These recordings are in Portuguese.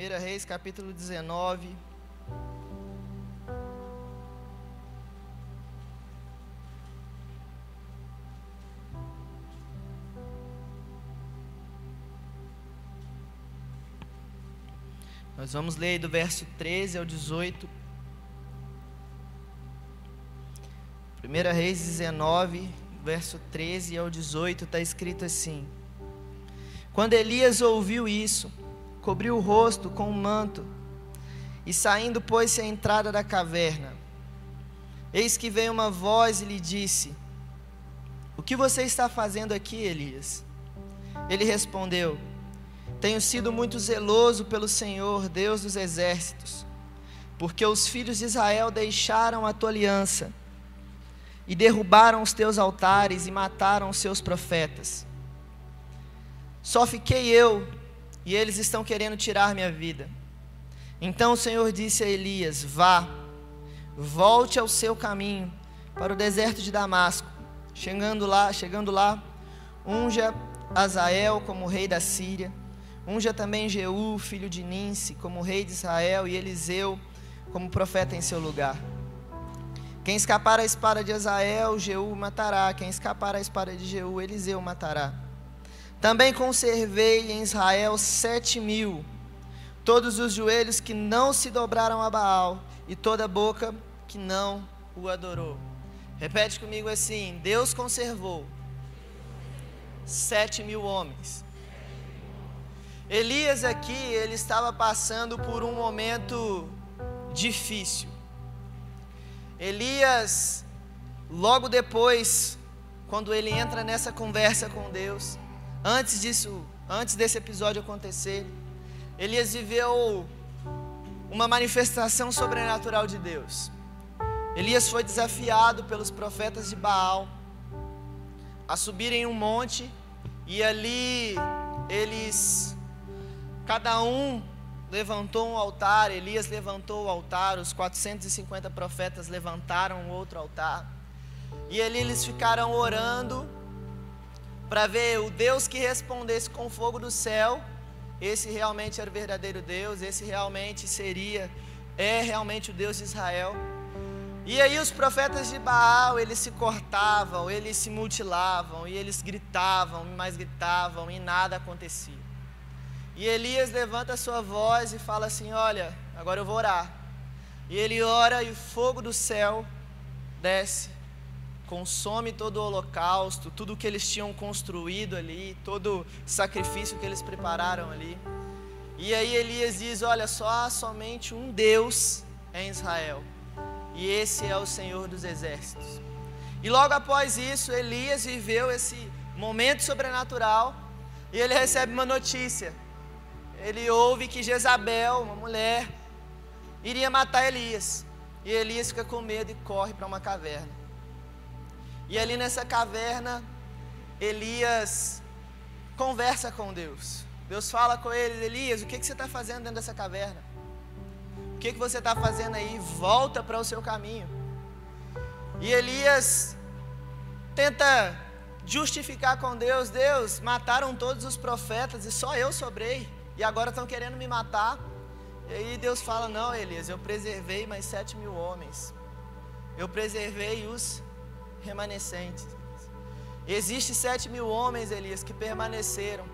1 Reis, capítulo 19. Nós vamos ler do verso 13 ao 18. 1 Reis 19, verso 13 ao 18, está escrito assim: Quando Elias ouviu isso, cobriu o rosto com um manto, e saindo pôs-se à entrada da caverna. Eis que veio uma voz e lhe disse: O que você está fazendo aqui, Elias? Ele respondeu: tenho sido muito zeloso pelo Senhor, Deus dos exércitos, porque os filhos de Israel deixaram a tua aliança e derrubaram os teus altares e mataram os seus profetas. Só fiquei eu e eles estão querendo tirar minha vida. Então o Senhor disse a Elias: Vá, volte ao seu caminho para o deserto de Damasco. Chegando lá, chegando lá, unja Azael como rei da Síria Unja também Jeú, filho de Ninse, como rei de Israel, e Eliseu como profeta em seu lugar. Quem escapar à espada de Azael, Jeú matará. Quem escapar à espada de Jeú, Eliseu matará. Também conservei em Israel sete mil, todos os joelhos que não se dobraram a Baal, e toda a boca que não o adorou. Repete comigo assim: Deus conservou sete mil homens Elias aqui, ele estava passando por um momento difícil. Elias, logo depois, quando ele entra nessa conversa com Deus, antes disso, antes desse episódio acontecer, Elias viveu uma manifestação sobrenatural de Deus. Elias foi desafiado pelos profetas de Baal a subirem um monte e ali eles Cada um levantou um altar, Elias levantou o altar, os 450 profetas levantaram outro altar. E ali eles ficaram orando para ver o Deus que respondesse com fogo do céu. Esse realmente era o verdadeiro Deus, esse realmente seria, é realmente o Deus de Israel. E aí os profetas de Baal, eles se cortavam, eles se mutilavam, e eles gritavam, e mais gritavam, e nada acontecia. E Elias levanta a sua voz e fala assim: Olha, agora eu vou orar. E ele ora e o fogo do céu desce, consome todo o holocausto, tudo que eles tinham construído ali, todo o sacrifício que eles prepararam ali. E aí Elias diz: Olha, só há somente um Deus em Israel, e esse é o Senhor dos Exércitos. E logo após isso, Elias viveu esse momento sobrenatural e ele recebe uma notícia ele ouve que Jezabel, uma mulher, iria matar Elias. E Elias fica com medo e corre para uma caverna. E ali nessa caverna, Elias conversa com Deus. Deus fala com ele: Elias, o que, que você está fazendo dentro dessa caverna? O que, que você está fazendo aí? Volta para o seu caminho. E Elias tenta justificar com Deus: Deus, mataram todos os profetas e só eu sobrei e agora estão querendo me matar. E aí Deus fala: Não, Elias, eu preservei mais sete mil homens. Eu preservei os remanescentes. Existem sete mil homens, Elias, que permaneceram.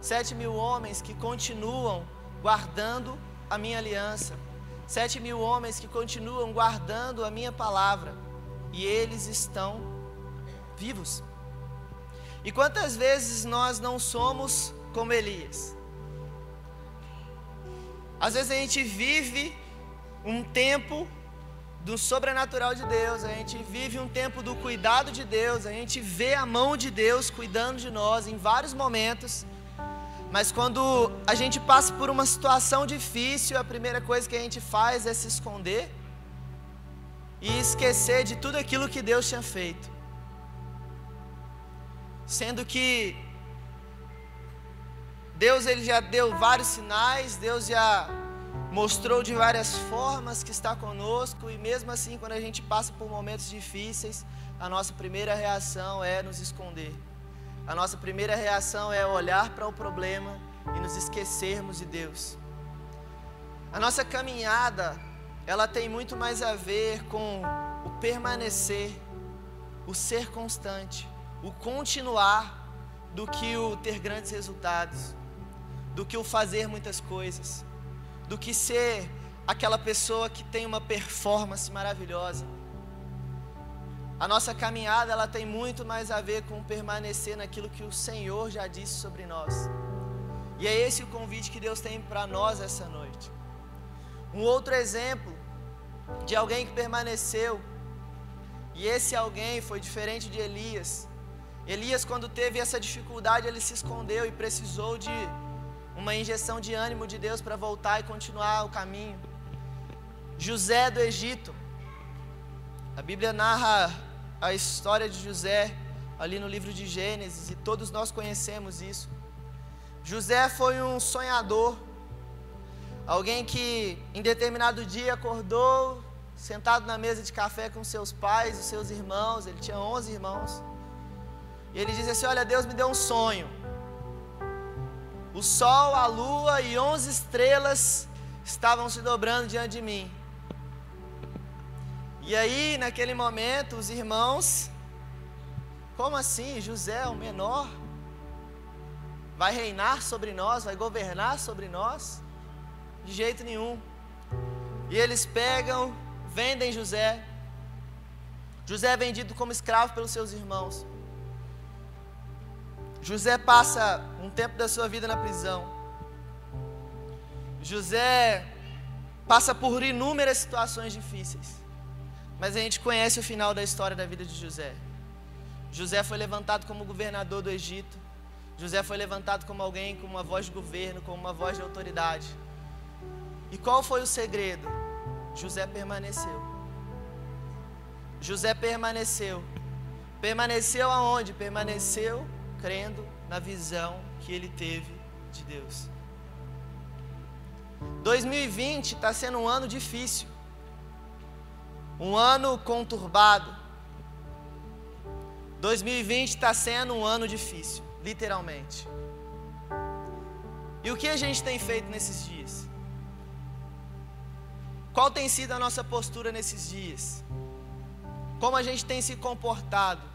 Sete mil homens que continuam guardando a minha aliança. Sete mil homens que continuam guardando a minha palavra. E eles estão vivos. E quantas vezes nós não somos como Elias? Às vezes a gente vive um tempo do sobrenatural de Deus, a gente vive um tempo do cuidado de Deus, a gente vê a mão de Deus cuidando de nós em vários momentos. Mas quando a gente passa por uma situação difícil, a primeira coisa que a gente faz é se esconder e esquecer de tudo aquilo que Deus tinha feito. Sendo que Deus ele já deu vários sinais, Deus já mostrou de várias formas que está conosco e mesmo assim quando a gente passa por momentos difíceis, a nossa primeira reação é nos esconder. A nossa primeira reação é olhar para o problema e nos esquecermos de Deus. A nossa caminhada, ela tem muito mais a ver com o permanecer, o ser constante, o continuar, do que o ter grandes resultados, do que o fazer muitas coisas, do que ser aquela pessoa que tem uma performance maravilhosa. A nossa caminhada ela tem muito mais a ver com permanecer naquilo que o Senhor já disse sobre nós. E é esse o convite que Deus tem para nós essa noite. Um outro exemplo de alguém que permaneceu, e esse alguém foi diferente de Elias. Elias, quando teve essa dificuldade, ele se escondeu e precisou de uma injeção de ânimo de Deus para voltar e continuar o caminho. José do Egito. A Bíblia narra a história de José ali no livro de Gênesis e todos nós conhecemos isso. José foi um sonhador, alguém que em determinado dia acordou sentado na mesa de café com seus pais e seus irmãos, ele tinha 11 irmãos. E ele diz assim: Olha, Deus me deu um sonho. O sol, a lua e 11 estrelas estavam se dobrando diante de mim. E aí, naquele momento, os irmãos, como assim? José, o menor, vai reinar sobre nós, vai governar sobre nós? De jeito nenhum. E eles pegam, vendem José. José é vendido como escravo pelos seus irmãos. José passa um tempo da sua vida na prisão. José passa por inúmeras situações difíceis. Mas a gente conhece o final da história da vida de José. José foi levantado como governador do Egito. José foi levantado como alguém com uma voz de governo, com uma voz de autoridade. E qual foi o segredo? José permaneceu. José permaneceu. Permaneceu aonde? Permaneceu crendo na visão que ele teve de Deus. 2020 está sendo um ano difícil um ano conturbado. 2020 está sendo um ano difícil, literalmente. E o que a gente tem feito nesses dias? Qual tem sido a nossa postura nesses dias? Como a gente tem se comportado?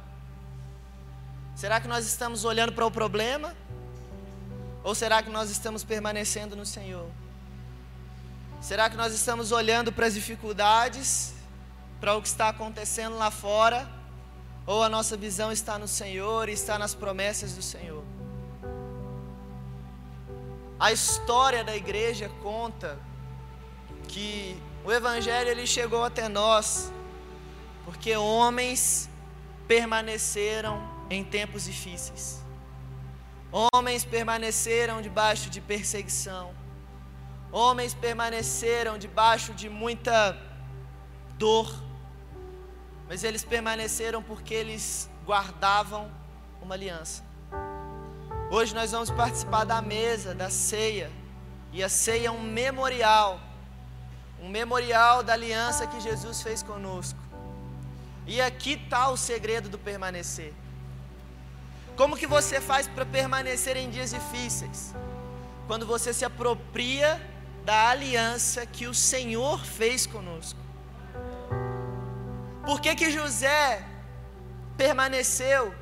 Será que nós estamos olhando para o problema? Ou será que nós estamos permanecendo no Senhor? Será que nós estamos olhando para as dificuldades para o que está acontecendo lá fora, ou a nossa visão está no Senhor e está nas promessas do Senhor. A história da igreja conta que o evangelho ele chegou até nós porque homens permaneceram em tempos difíceis. Homens permaneceram debaixo de perseguição. Homens permaneceram debaixo de muita dor mas eles permaneceram porque eles guardavam uma aliança. Hoje nós vamos participar da mesa, da ceia, e a ceia é um memorial, um memorial da aliança que Jesus fez conosco. E aqui está o segredo do permanecer. Como que você faz para permanecer em dias difíceis? Quando você se apropria da aliança que o Senhor fez conosco. Por que, que José permaneceu?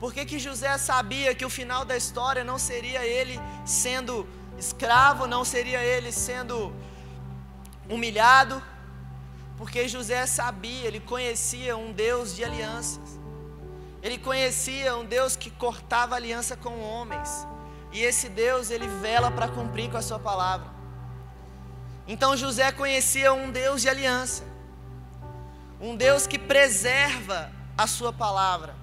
Por que, que José sabia que o final da história não seria ele sendo escravo, não seria ele sendo humilhado? Porque José sabia, ele conhecia um Deus de alianças. Ele conhecia um Deus que cortava aliança com homens. E esse Deus, ele vela para cumprir com a sua palavra. Então José conhecia um Deus de aliança um Deus que preserva a Sua palavra.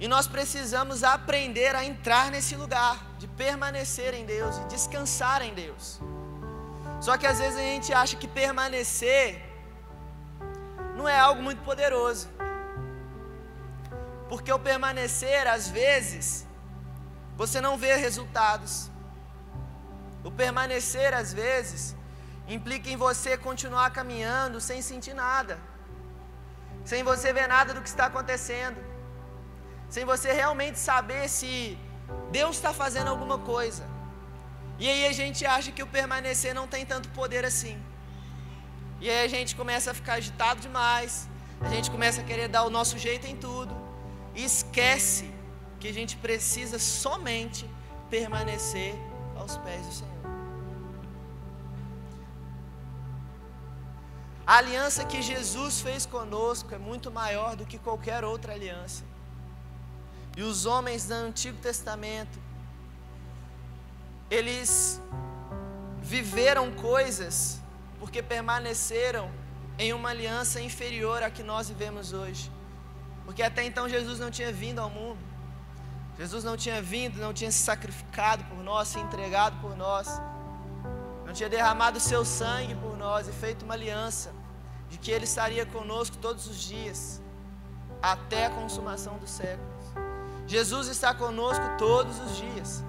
E nós precisamos aprender a entrar nesse lugar, de permanecer em Deus e descansar em Deus. Só que às vezes a gente acha que permanecer não é algo muito poderoso. Porque o permanecer, às vezes, você não vê resultados. O permanecer, às vezes, implica em você continuar caminhando sem sentir nada, sem você ver nada do que está acontecendo, sem você realmente saber se Deus está fazendo alguma coisa. E aí a gente acha que o permanecer não tem tanto poder assim. E aí a gente começa a ficar agitado demais, a gente começa a querer dar o nosso jeito em tudo, e esquece que a gente precisa somente permanecer aos pés do Senhor. A aliança que Jesus fez conosco é muito maior do que qualquer outra aliança. E os homens do Antigo Testamento, eles viveram coisas porque permaneceram em uma aliança inferior à que nós vivemos hoje. Porque até então Jesus não tinha vindo ao mundo. Jesus não tinha vindo, não tinha se sacrificado por nós, se entregado por nós. Não tinha derramado o seu sangue por nós e feito uma aliança de que Ele estaria conosco todos os dias, até a consumação dos séculos. Jesus está conosco todos os dias.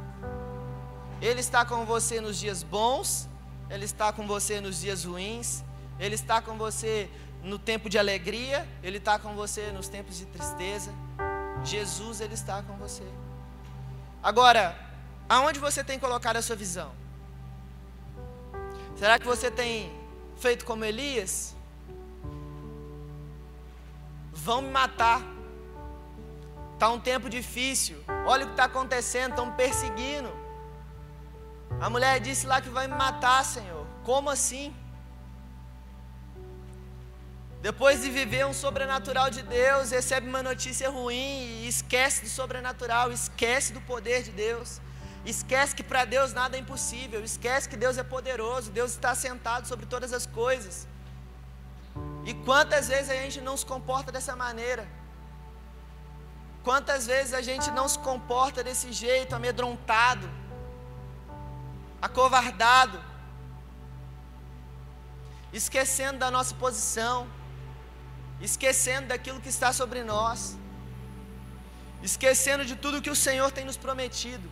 Ele está com você nos dias bons, Ele está com você nos dias ruins, Ele está com você no tempo de alegria, Ele está com você nos tempos de tristeza. Jesus, Ele está com você. Agora, aonde você tem colocado a sua visão? Será que você tem feito como Elias? Vão me matar. Está um tempo difícil. Olha o que está acontecendo, estão me perseguindo. A mulher disse lá que vai me matar, Senhor. Como assim? Depois de viver um sobrenatural de Deus, recebe uma notícia ruim e esquece do sobrenatural, esquece do poder de Deus, esquece que para Deus nada é impossível, esquece que Deus é poderoso, Deus está sentado sobre todas as coisas. E quantas vezes a gente não se comporta dessa maneira? Quantas vezes a gente não se comporta desse jeito, amedrontado, acovardado, esquecendo da nossa posição, esquecendo daquilo que está sobre nós, esquecendo de tudo que o Senhor tem nos prometido.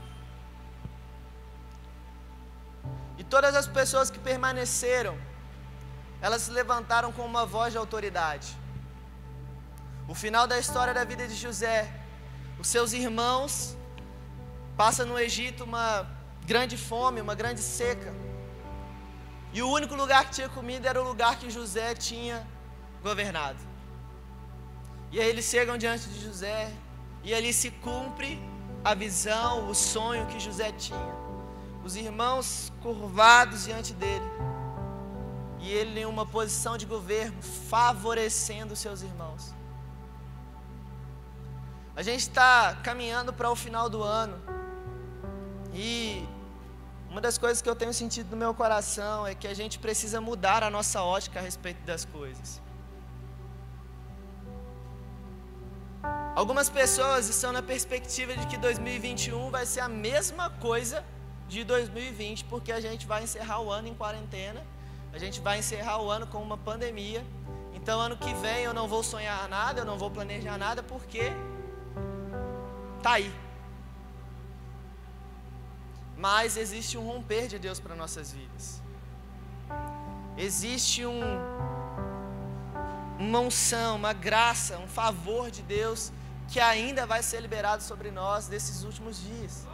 E todas as pessoas que permaneceram, elas se levantaram com uma voz de autoridade. O final da história da vida de José, os seus irmãos passam no Egito uma grande fome, uma grande seca. E o único lugar que tinha comida era o lugar que José tinha governado. E aí eles chegam diante de José, e ali se cumpre a visão, o sonho que José tinha. Os irmãos curvados diante dele, e ele em uma posição de governo, favorecendo seus irmãos. A gente está caminhando para o final do ano, e uma das coisas que eu tenho sentido no meu coração é que a gente precisa mudar a nossa ótica a respeito das coisas. Algumas pessoas estão na perspectiva de que 2021 vai ser a mesma coisa de 2020, porque a gente vai encerrar o ano em quarentena, a gente vai encerrar o ano com uma pandemia. Então, ano que vem eu não vou sonhar nada, eu não vou planejar nada, porque tá aí. Mas existe um romper de Deus para nossas vidas. Existe um uma unção, uma graça, um favor de Deus que ainda vai ser liberado sobre nós nesses últimos dias.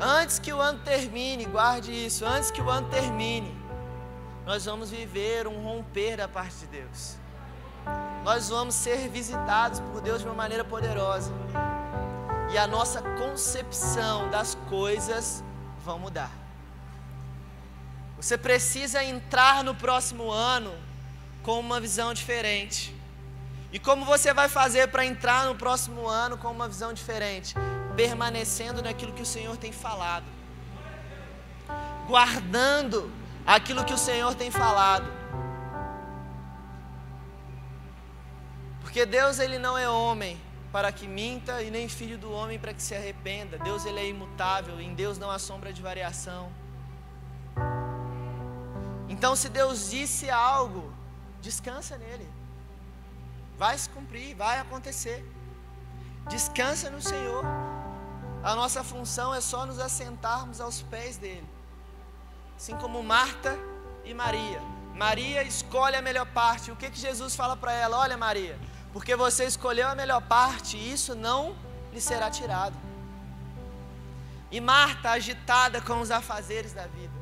Antes que o ano termine, guarde isso, antes que o ano termine, nós vamos viver um romper da parte de Deus. Nós vamos ser visitados por Deus de uma maneira poderosa. E a nossa concepção das coisas vão mudar. Você precisa entrar no próximo ano com uma visão diferente. E como você vai fazer para entrar no próximo ano com uma visão diferente? Permanecendo naquilo que o Senhor tem falado, guardando aquilo que o Senhor tem falado. Porque Deus ele não é homem para que minta e nem filho do homem para que se arrependa. Deus ele é imutável, em Deus não há sombra de variação. Então se Deus disse algo, descansa nele. Vai se cumprir, vai acontecer. Descansa no Senhor. A nossa função é só nos assentarmos aos pés dele. Assim como Marta e Maria. Maria escolhe a melhor parte. O que, que Jesus fala para ela? Olha, Maria, porque você escolheu a melhor parte, isso não lhe será tirado. E Marta, agitada com os afazeres da vida,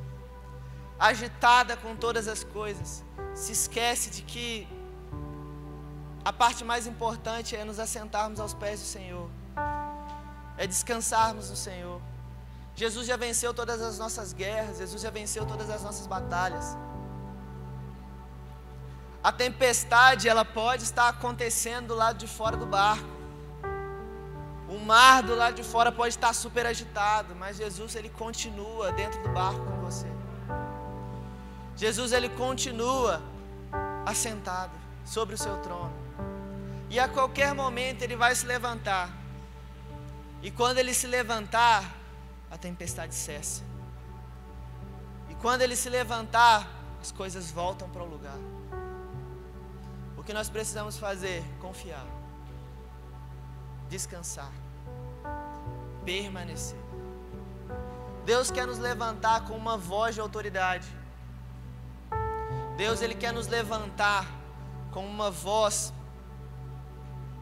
agitada com todas as coisas, se esquece de que a parte mais importante é nos assentarmos aos pés do Senhor, é descansarmos no Senhor. Jesus já venceu todas as nossas guerras, Jesus já venceu todas as nossas batalhas. A tempestade, ela pode estar acontecendo do lado de fora do barco. O mar do lado de fora pode estar super agitado, mas Jesus ele continua dentro do barco com você. Jesus ele continua assentado sobre o seu trono. E a qualquer momento ele vai se levantar. E quando ele se levantar, a tempestade cessa. E quando ele se levantar, as coisas voltam para o lugar. O que nós precisamos fazer? Confiar. Descansar. Permanecer. Deus quer nos levantar com uma voz de autoridade. Deus ele quer nos levantar com uma voz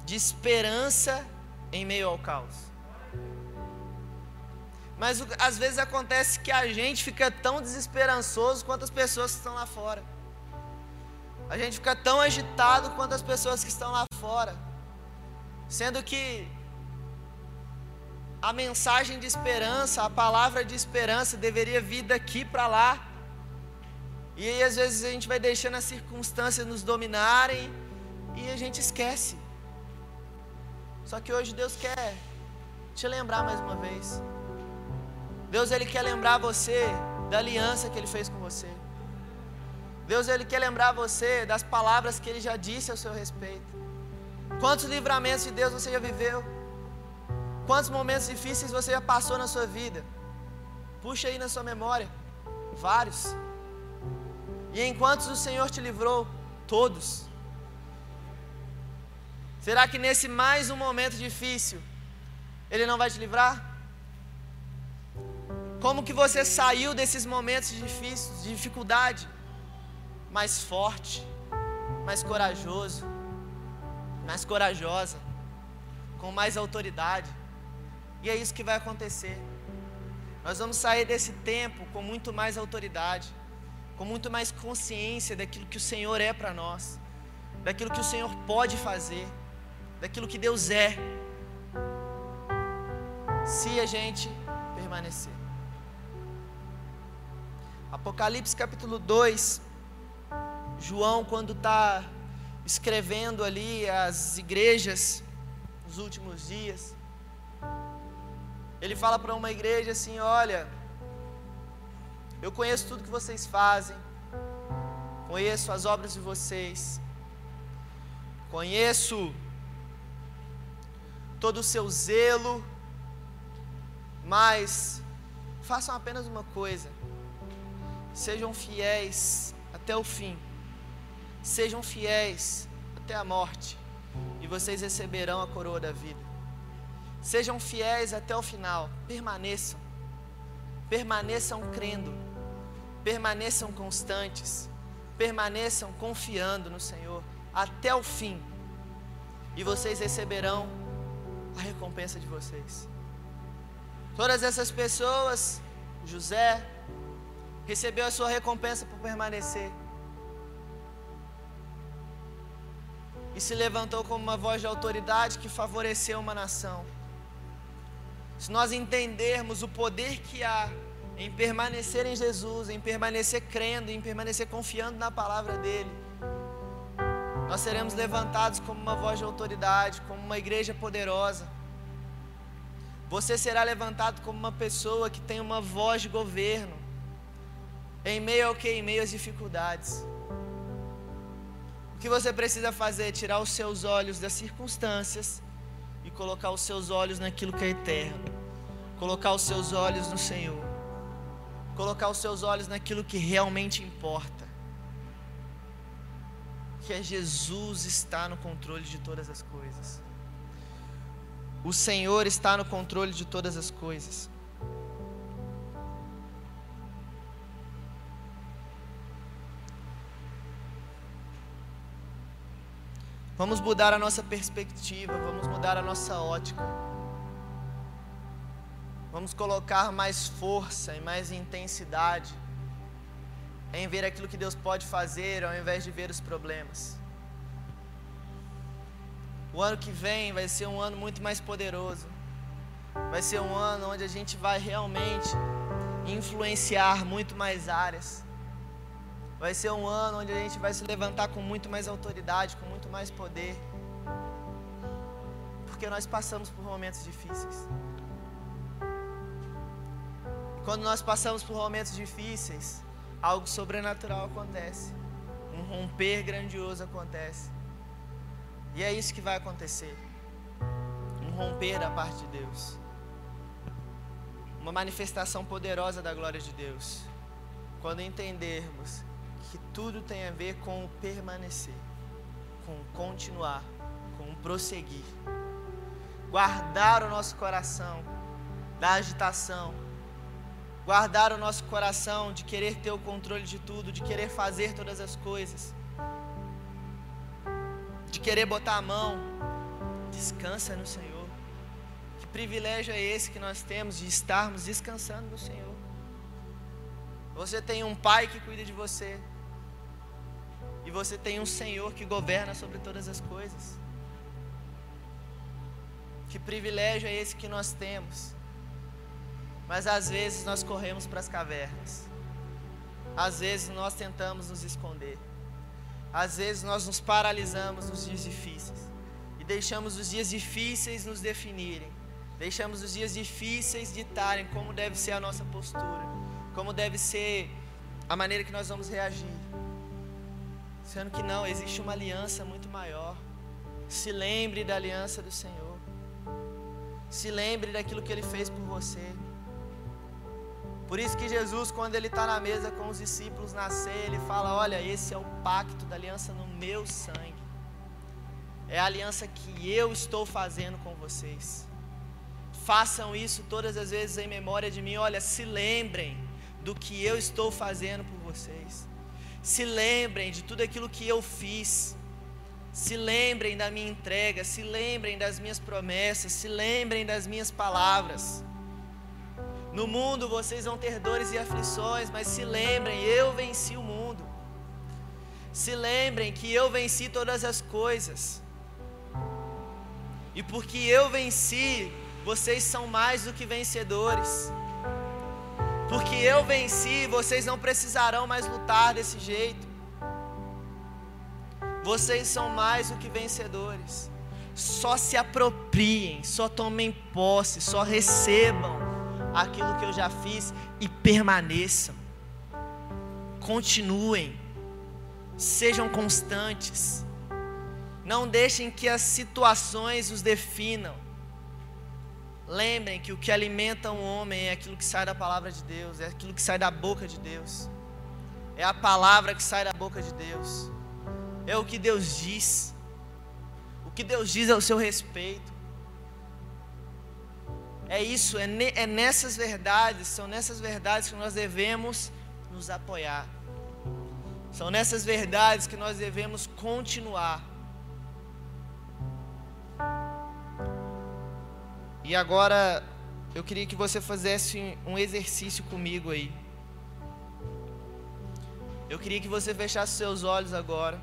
de esperança em meio ao caos. Mas às vezes acontece que a gente fica tão desesperançoso quanto as pessoas que estão lá fora. A gente fica tão agitado quanto as pessoas que estão lá fora. Sendo que a mensagem de esperança, a palavra de esperança deveria vir daqui para lá. E aí às vezes a gente vai deixando as circunstâncias nos dominarem e a gente esquece. Só que hoje Deus quer te lembrar mais uma vez. Deus ele quer lembrar você da aliança que ele fez com você. Deus ele quer lembrar você das palavras que ele já disse ao seu respeito. Quantos livramentos de Deus você já viveu? Quantos momentos difíceis você já passou na sua vida? Puxa aí na sua memória. Vários. E em quantos o Senhor te livrou? Todos. Será que nesse mais um momento difícil, Ele não vai te livrar? Como que você saiu desses momentos difíceis, de dificuldade? Mais forte, mais corajoso, mais corajosa, com mais autoridade. E é isso que vai acontecer. Nós vamos sair desse tempo com muito mais autoridade com muito mais consciência daquilo que o Senhor é para nós, daquilo que o Senhor pode fazer, daquilo que Deus é, se a gente permanecer. Apocalipse capítulo 2, João, quando está escrevendo ali as igrejas nos últimos dias, ele fala para uma igreja assim: olha eu conheço tudo que vocês fazem, conheço as obras de vocês, conheço todo o seu zelo, mas façam apenas uma coisa: sejam fiéis até o fim, sejam fiéis até a morte, e vocês receberão a coroa da vida. Sejam fiéis até o final, permaneçam, permaneçam crendo. Permaneçam constantes, permaneçam confiando no Senhor até o fim, e vocês receberão a recompensa de vocês. Todas essas pessoas, José, recebeu a sua recompensa por permanecer. E se levantou como uma voz de autoridade que favoreceu uma nação. Se nós entendermos o poder que há em permanecer em Jesus, em permanecer crendo, em permanecer confiando na palavra dEle, nós seremos levantados como uma voz de autoridade, como uma igreja poderosa. Você será levantado como uma pessoa que tem uma voz de governo, em meio ao que? Em meio às dificuldades. O que você precisa fazer é tirar os seus olhos das circunstâncias e colocar os seus olhos naquilo que é eterno, colocar os seus olhos no Senhor colocar os seus olhos naquilo que realmente importa. Que é Jesus está no controle de todas as coisas. O Senhor está no controle de todas as coisas. Vamos mudar a nossa perspectiva, vamos mudar a nossa ótica. vamos colocar mais força e mais intensidade em ver aquilo que Deus pode fazer ao invés de ver os problemas. O ano que vem vai ser um ano muito mais poderoso. Vai ser um ano onde a gente vai realmente influenciar muito mais áreas. Vai ser um ano onde a gente vai se levantar com muito mais autoridade, com muito mais poder. Porque nós passamos por momentos difíceis. Quando nós passamos por momentos difíceis, algo sobrenatural acontece. Um romper grandioso acontece. E é isso que vai acontecer. Um romper da parte de Deus. Uma manifestação poderosa da glória de Deus. Quando entendermos que tudo tem a ver com o permanecer, com o continuar, com o prosseguir. Guardar o nosso coração da agitação. Guardar o nosso coração de querer ter o controle de tudo, de querer fazer todas as coisas de querer botar a mão. Descansa no Senhor. Que privilégio é esse que nós temos de estarmos descansando no Senhor? Você tem um pai que cuida de você. E você tem um Senhor que governa sobre todas as coisas. Que privilégio é esse que nós temos? Mas às vezes nós corremos para as cavernas. Às vezes nós tentamos nos esconder. Às vezes nós nos paralisamos nos dias difíceis e deixamos os dias difíceis nos definirem. Deixamos os dias difíceis ditarem como deve ser a nossa postura, como deve ser a maneira que nós vamos reagir. Sendo que não, existe uma aliança muito maior. Se lembre da aliança do Senhor. Se lembre daquilo que Ele fez por você. Por isso que Jesus, quando ele está na mesa com os discípulos na ceia, ele fala: Olha, esse é o pacto da aliança no meu sangue. É a aliança que eu estou fazendo com vocês. Façam isso todas as vezes em memória de mim. Olha, se lembrem do que eu estou fazendo por vocês. Se lembrem de tudo aquilo que eu fiz. Se lembrem da minha entrega. Se lembrem das minhas promessas. Se lembrem das minhas palavras. No mundo vocês vão ter dores e aflições, mas se lembrem, eu venci o mundo. Se lembrem que eu venci todas as coisas. E porque eu venci, vocês são mais do que vencedores. Porque eu venci, vocês não precisarão mais lutar desse jeito. Vocês são mais do que vencedores. Só se apropriem, só tomem posse, só recebam aquilo que eu já fiz e permaneçam. Continuem. Sejam constantes. Não deixem que as situações os definam. Lembrem que o que alimenta um homem é aquilo que sai da palavra de Deus, é aquilo que sai da boca de Deus. É a palavra que sai da boca de Deus. É o que Deus diz. O que Deus diz ao seu respeito. É isso, é, ne, é nessas verdades, são nessas verdades que nós devemos nos apoiar. São nessas verdades que nós devemos continuar. E agora eu queria que você fizesse um exercício comigo aí. Eu queria que você fechasse seus olhos agora.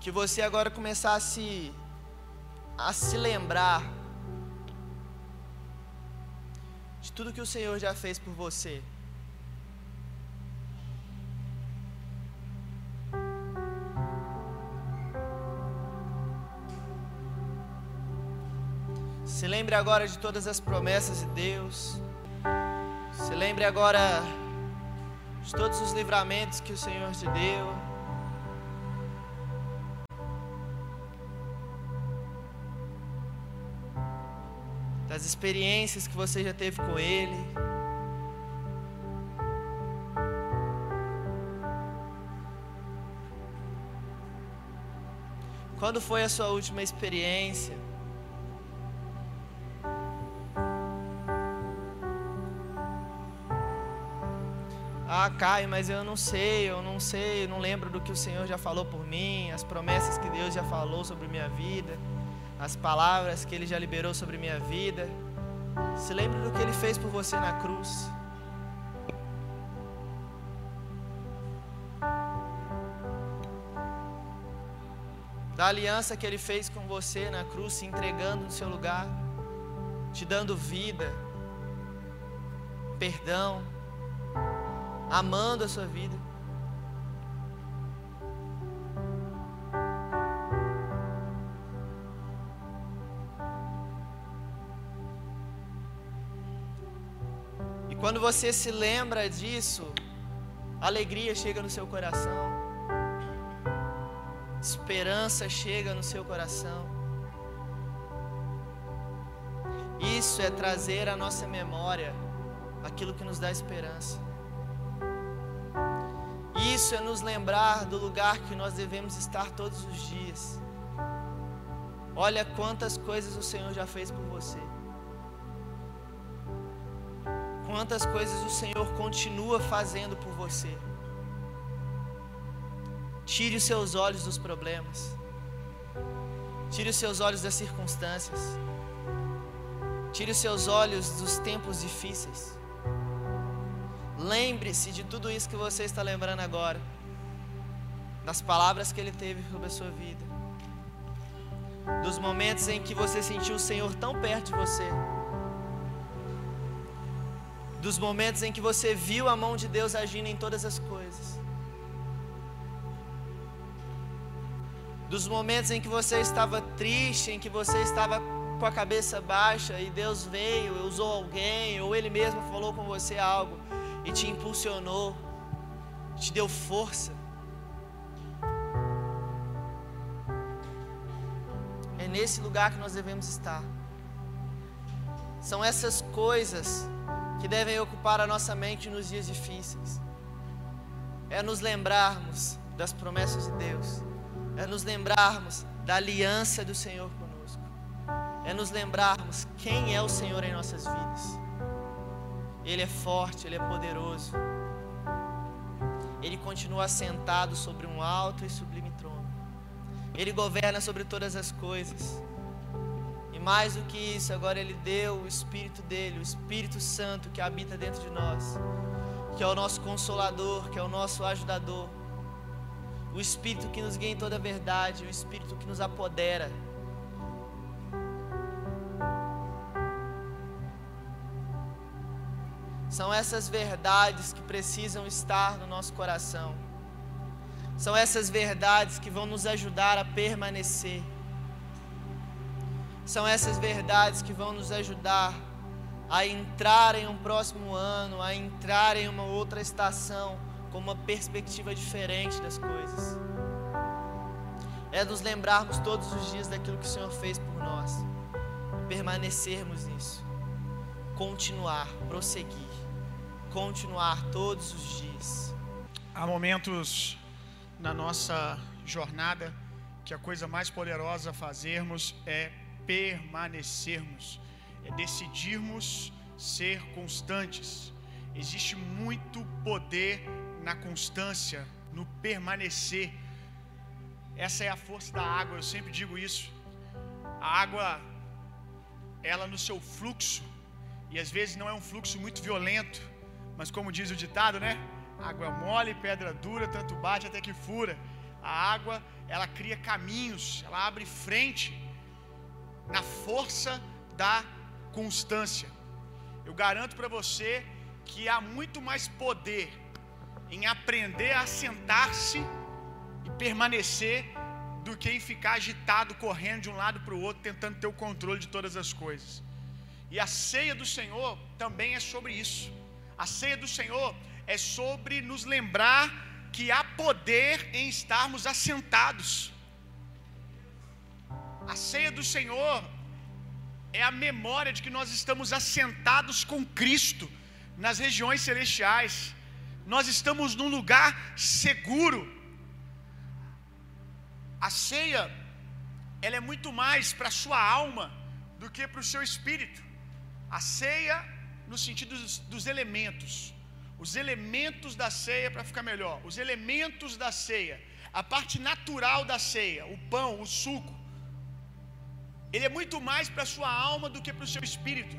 Que você agora começasse a se lembrar de tudo que o Senhor já fez por você. Se lembre agora de todas as promessas de Deus. Se lembre agora de todos os livramentos que o Senhor te deu. Experiências que você já teve com Ele. Quando foi a sua última experiência? Ah, Caio, mas eu não sei, eu não sei, eu não lembro do que o Senhor já falou por mim, as promessas que Deus já falou sobre minha vida, as palavras que Ele já liberou sobre minha vida. Se lembre do que Ele fez por você na cruz. Da aliança que Ele fez com você na cruz, se entregando no seu lugar, te dando vida, perdão amando a sua vida. Quando você se lembra disso, alegria chega no seu coração, esperança chega no seu coração. Isso é trazer à nossa memória aquilo que nos dá esperança. Isso é nos lembrar do lugar que nós devemos estar todos os dias. Olha quantas coisas o Senhor já fez por você. Quantas coisas o Senhor continua fazendo por você. Tire os seus olhos dos problemas. Tire os seus olhos das circunstâncias. Tire os seus olhos dos tempos difíceis. Lembre-se de tudo isso que você está lembrando agora, das palavras que Ele teve sobre a sua vida, dos momentos em que você sentiu o Senhor tão perto de você, dos momentos em que você viu a mão de Deus agindo em todas as coisas, dos momentos em que você estava triste, em que você estava com a cabeça baixa e Deus veio, usou alguém, ou Ele mesmo falou com você algo e te impulsionou, te deu força. É nesse lugar que nós devemos estar. São essas coisas que devem ocupar a nossa mente nos dias difíceis. É nos lembrarmos das promessas de Deus. É nos lembrarmos da aliança do Senhor conosco. É nos lembrarmos quem é o Senhor em nossas vidas. Ele é forte, Ele é poderoso. Ele continua assentado sobre um alto e sublime trono. Ele governa sobre todas as coisas. Mais do que isso, agora Ele deu o Espírito dele, o Espírito Santo que habita dentro de nós, que é o nosso consolador, que é o nosso ajudador. O Espírito que nos guia em toda a verdade, o Espírito que nos apodera São essas verdades que precisam estar no nosso coração. São essas verdades que vão nos ajudar a permanecer. São essas verdades que vão nos ajudar a entrar em um próximo ano, a entrar em uma outra estação com uma perspectiva diferente das coisas. É nos lembrarmos todos os dias daquilo que o Senhor fez por nós, permanecermos nisso, continuar, prosseguir continuar todos os dias. Há momentos na nossa jornada que a coisa mais poderosa a fazermos é permanecermos, é decidirmos ser constantes. Existe muito poder na constância, no permanecer. Essa é a força da água, eu sempre digo isso. A água, ela no seu fluxo, e às vezes não é um fluxo muito violento, mas como diz o ditado, né? Água mole, pedra dura, tanto bate até que fura. A água, ela cria caminhos, ela abre frente na força da constância. Eu garanto para você que há muito mais poder em aprender a sentar-se e permanecer do que em ficar agitado, correndo de um lado para o outro, tentando ter o controle de todas as coisas. E a ceia do Senhor também é sobre isso. A ceia do Senhor é sobre nos lembrar que há poder em estarmos assentados. A ceia do Senhor é a memória de que nós estamos assentados com Cristo nas regiões celestiais. Nós estamos num lugar seguro. A ceia, ela é muito mais para a sua alma do que para o seu espírito. A ceia no sentido dos, dos elementos. os elementos da ceia para ficar melhor. Os elementos da ceia, a parte natural da ceia, o pão, o suco. Ele é muito mais para a sua alma do que para o seu espírito.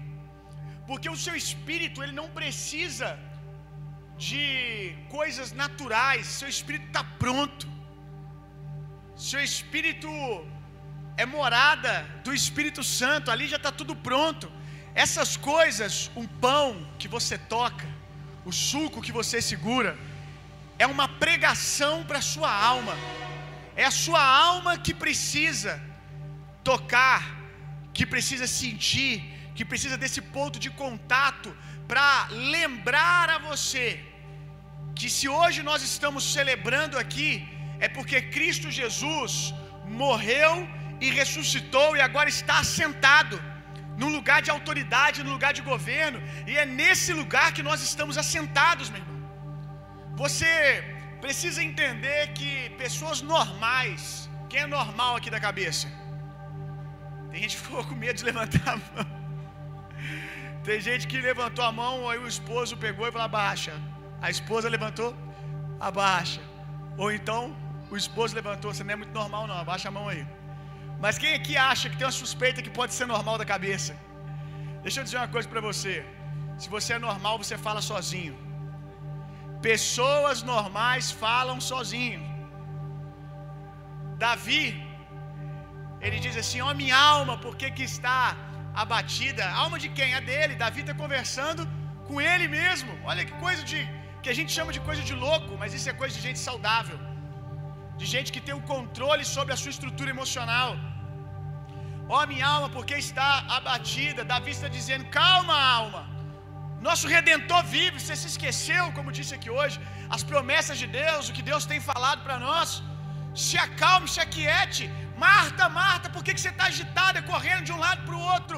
Porque o seu espírito, ele não precisa de coisas naturais, seu espírito está pronto. Seu espírito é morada do Espírito Santo, ali já está tudo pronto. Essas coisas, um pão que você toca, o suco que você segura, é uma pregação para a sua alma. É a sua alma que precisa tocar, que precisa sentir, que precisa desse ponto de contato para lembrar a você que se hoje nós estamos celebrando aqui, é porque Cristo Jesus morreu e ressuscitou e agora está assentado num lugar de autoridade, num lugar de governo, e é nesse lugar que nós estamos assentados, meu irmão. Você precisa entender que pessoas normais, quem é normal aqui da cabeça? Tem gente que ficou com medo de levantar a mão. Tem gente que levantou a mão, aí o esposo pegou e falou: abaixa. A esposa levantou, abaixa. Ou então o esposo levantou, você não é muito normal, não, abaixa a mão aí. Mas quem aqui acha que tem uma suspeita que pode ser normal da cabeça? Deixa eu dizer uma coisa para você. Se você é normal, você fala sozinho. Pessoas normais falam sozinho. Davi, ele diz assim: Ó oh, minha alma, por que, que está abatida? Alma de quem? A dele. Davi está conversando com ele mesmo. Olha que coisa de. que a gente chama de coisa de louco, mas isso é coisa de gente saudável. De gente que tem o controle sobre a sua estrutura emocional. Ó oh, minha alma, porque está abatida? Davi está dizendo: calma, alma. Nosso redentor vive. Você se esqueceu, como disse aqui hoje, as promessas de Deus, o que Deus tem falado para nós. Se acalme, se aquiete. Marta, Marta, por que, que você está agitada, correndo de um lado para o outro?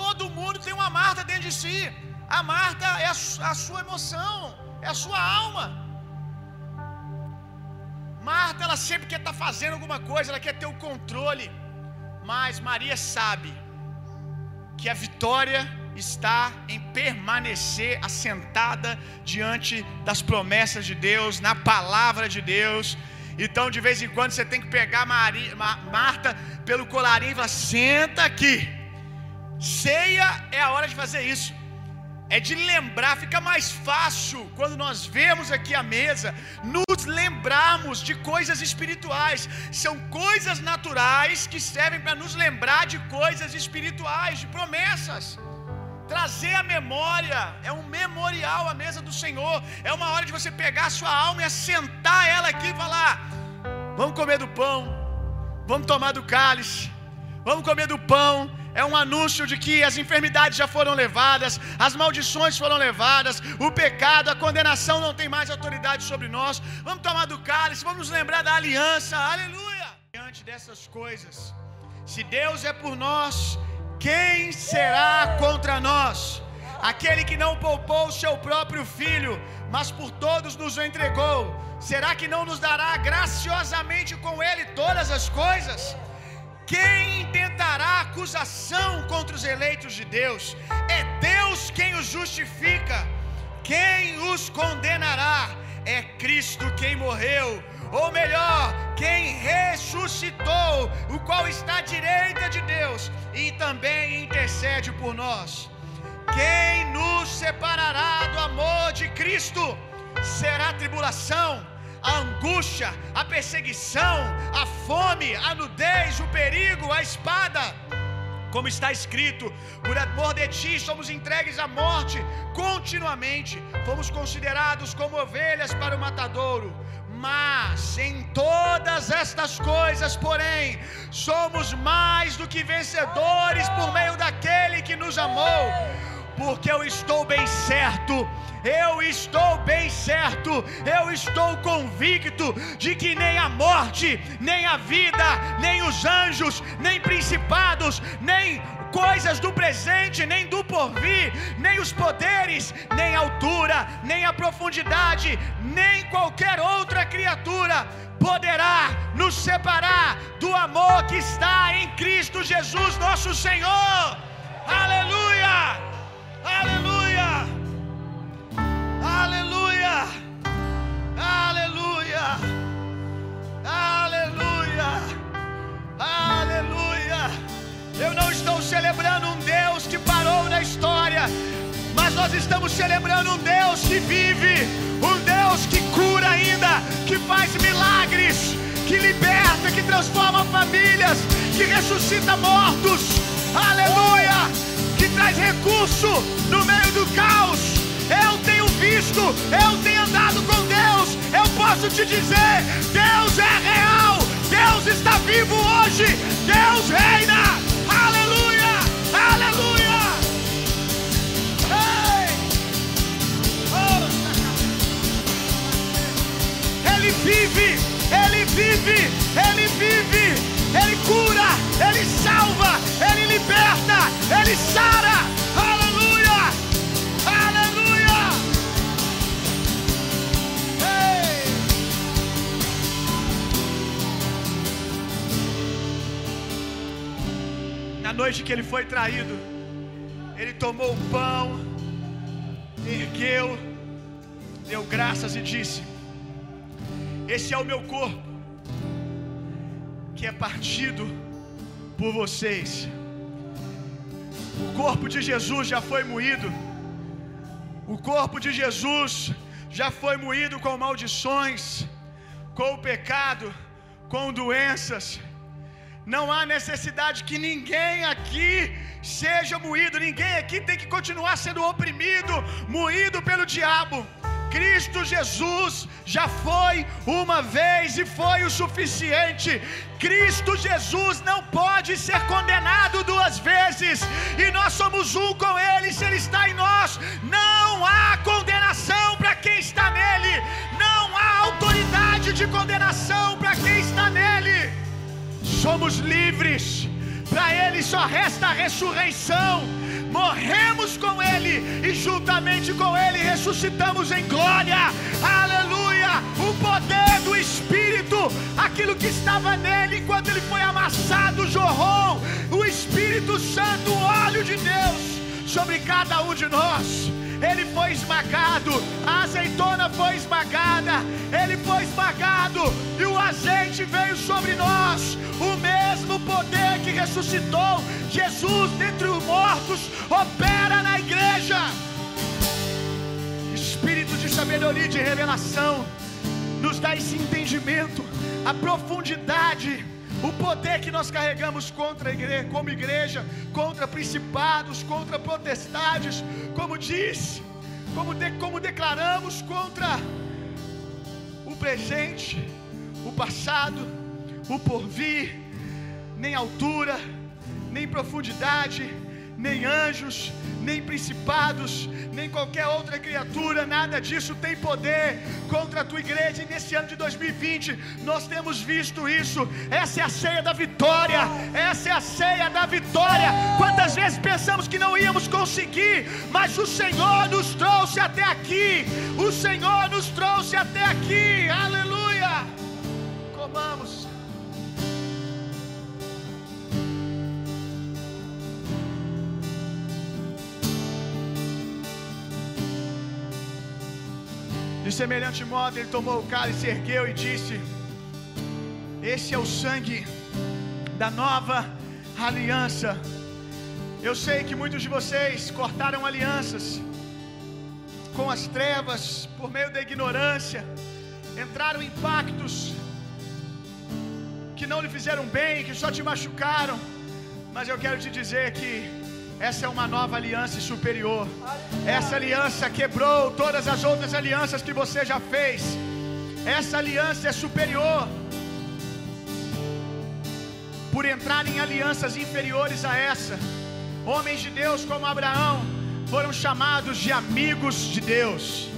Todo mundo tem uma Marta dentro de si. A Marta é a, a sua emoção, é a sua alma. Marta, ela sempre quer estar tá fazendo alguma coisa, ela quer ter o controle. Mas Maria sabe que a vitória está em permanecer assentada diante das promessas de Deus, na palavra de Deus. Então, de vez em quando, você tem que pegar Maria, Marta pelo colarinho e falar: senta aqui. Ceia é a hora de fazer isso é de lembrar, fica mais fácil quando nós vemos aqui a mesa, nos lembrarmos de coisas espirituais. São coisas naturais que servem para nos lembrar de coisas espirituais, de promessas. Trazer a memória é um memorial à mesa do Senhor. É uma hora de você pegar a sua alma e assentar ela aqui e falar: vamos comer do pão, vamos tomar do cálice, vamos comer do pão é um anúncio de que as enfermidades já foram levadas, as maldições foram levadas, o pecado, a condenação não tem mais autoridade sobre nós. Vamos tomar do cálice, vamos nos lembrar da aliança, aleluia! Diante dessas coisas, se Deus é por nós, quem será contra nós? Aquele que não poupou o seu próprio filho, mas por todos nos entregou, será que não nos dará graciosamente com ele todas as coisas? Quem intentará acusação contra os eleitos de Deus? É Deus quem os justifica. Quem os condenará? É Cristo quem morreu, ou melhor, quem ressuscitou, o qual está à direita de Deus e também intercede por nós. Quem nos separará do amor de Cristo? Será tribulação? a angústia, a perseguição, a fome, a nudez, o perigo, a espada. Como está escrito, por amor de ti somos entregues à morte continuamente, fomos considerados como ovelhas para o matadouro. Mas em todas estas coisas, porém, somos mais do que vencedores por meio daquele que nos amou porque eu estou bem certo, eu estou bem certo, eu estou convicto de que nem a morte, nem a vida, nem os anjos, nem principados, nem coisas do presente, nem do porvir, nem os poderes, nem a altura, nem a profundidade, nem qualquer outra criatura poderá nos separar do amor que está em Cristo Jesus, nosso Senhor. Aleluia! Aleluia! Aleluia! Aleluia! Aleluia! Aleluia! Eu não estou celebrando um Deus que parou na história, mas nós estamos celebrando um Deus que vive, um Deus que cura ainda, que faz milagres, que liberta, que transforma famílias, que ressuscita mortos. Aleluia! Que traz recurso no meio do caos. Eu tenho visto, eu tenho andado com Deus. Eu posso te dizer: Deus é real, Deus está vivo hoje, Deus reina. Aleluia! Aleluia! Oh, Ele vive, Ele vive, Ele vive, Ele cura, Ele salva, Ele liberta, Ele sara. Noite que ele foi traído, ele tomou o pão, ergueu, deu graças e disse: Esse é o meu corpo, que é partido por vocês. O corpo de Jesus já foi moído. O corpo de Jesus já foi moído com maldições, com o pecado, com doenças. Não há necessidade que ninguém aqui seja moído, ninguém aqui tem que continuar sendo oprimido, moído pelo diabo. Cristo Jesus já foi uma vez e foi o suficiente. Cristo Jesus não pode ser condenado duas vezes, e nós somos um com Ele, se Ele está em nós, não há condenação para quem está nele, não há autoridade de condenação para quem está nele. Somos livres, para Ele só resta a ressurreição. Morremos com Ele e juntamente com Ele ressuscitamos em glória. Aleluia! O poder do Espírito, aquilo que estava nele quando ele foi amassado, jorrou. O Espírito Santo, o óleo de Deus sobre cada um de nós. Ele foi esmagado, a azeitona foi esmagada, ele foi esmagado e o azeite veio sobre nós. O mesmo poder que ressuscitou Jesus dentre os mortos opera na igreja. Espírito de sabedoria e de revelação nos dá esse entendimento, a profundidade, o poder que nós carregamos contra a igreja, como igreja, contra principados, contra potestades, como disse, como, de, como declaramos contra o presente, o passado, o porvir, nem altura, nem profundidade, nem anjos, nem principados, nem qualquer outra criatura, nada disso tem poder contra a tua igreja. E nesse ano de 2020, nós temos visto isso. Essa é a ceia da vitória. Essa é a ceia da vitória. Quantas vezes pensamos que não íamos conseguir, mas o Senhor nos trouxe até aqui. O Senhor nos trouxe até aqui. Aleluia. Comamos. Semelhante modo, ele tomou o cálice, ergueu e disse: Esse é o sangue da nova aliança. Eu sei que muitos de vocês cortaram alianças com as trevas por meio da ignorância, entraram em pactos que não lhe fizeram bem, que só te machucaram. Mas eu quero te dizer que essa é uma nova aliança superior. Essa aliança quebrou todas as outras alianças que você já fez. Essa aliança é superior. Por entrar em alianças inferiores a essa, homens de Deus como Abraão foram chamados de amigos de Deus.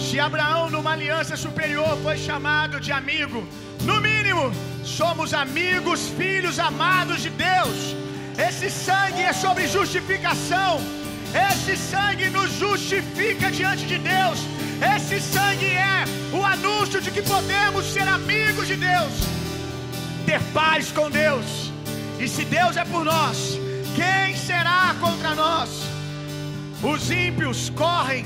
Se Abraão, numa aliança superior, foi chamado de amigo, no mínimo, somos amigos, filhos amados de Deus. Esse sangue é sobre justificação. Esse sangue nos justifica diante de Deus. Esse sangue é o anúncio de que podemos ser amigos de Deus, ter paz com Deus. E se Deus é por nós, quem será contra nós? Os ímpios correm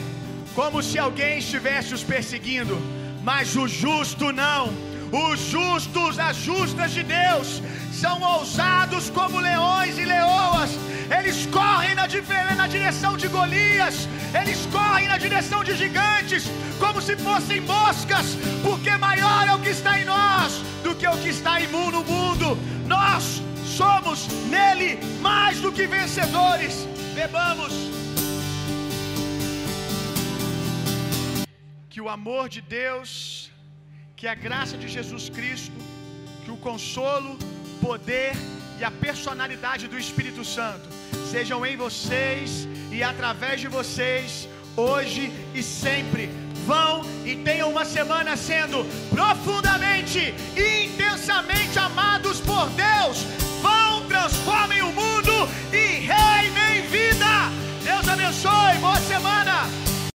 como se alguém estivesse os perseguindo, mas o justo não. Os justos, as justas de Deus, são ousados como leões e leoas. Eles correm na, na direção de Golias, eles correm na direção de gigantes, como se fossem moscas, porque maior é o que está em nós do que o que está em no mundo. Nós somos nele mais do que vencedores. Bebamos. Que o amor de Deus, que a graça de Jesus Cristo, que o consolo, poder e a personalidade do Espírito Santo sejam em vocês e através de vocês, hoje e sempre. Vão e tenham uma semana sendo profundamente e intensamente amados por Deus. Vão, transformem o mundo e reinem vida. Deus abençoe. Boa semana.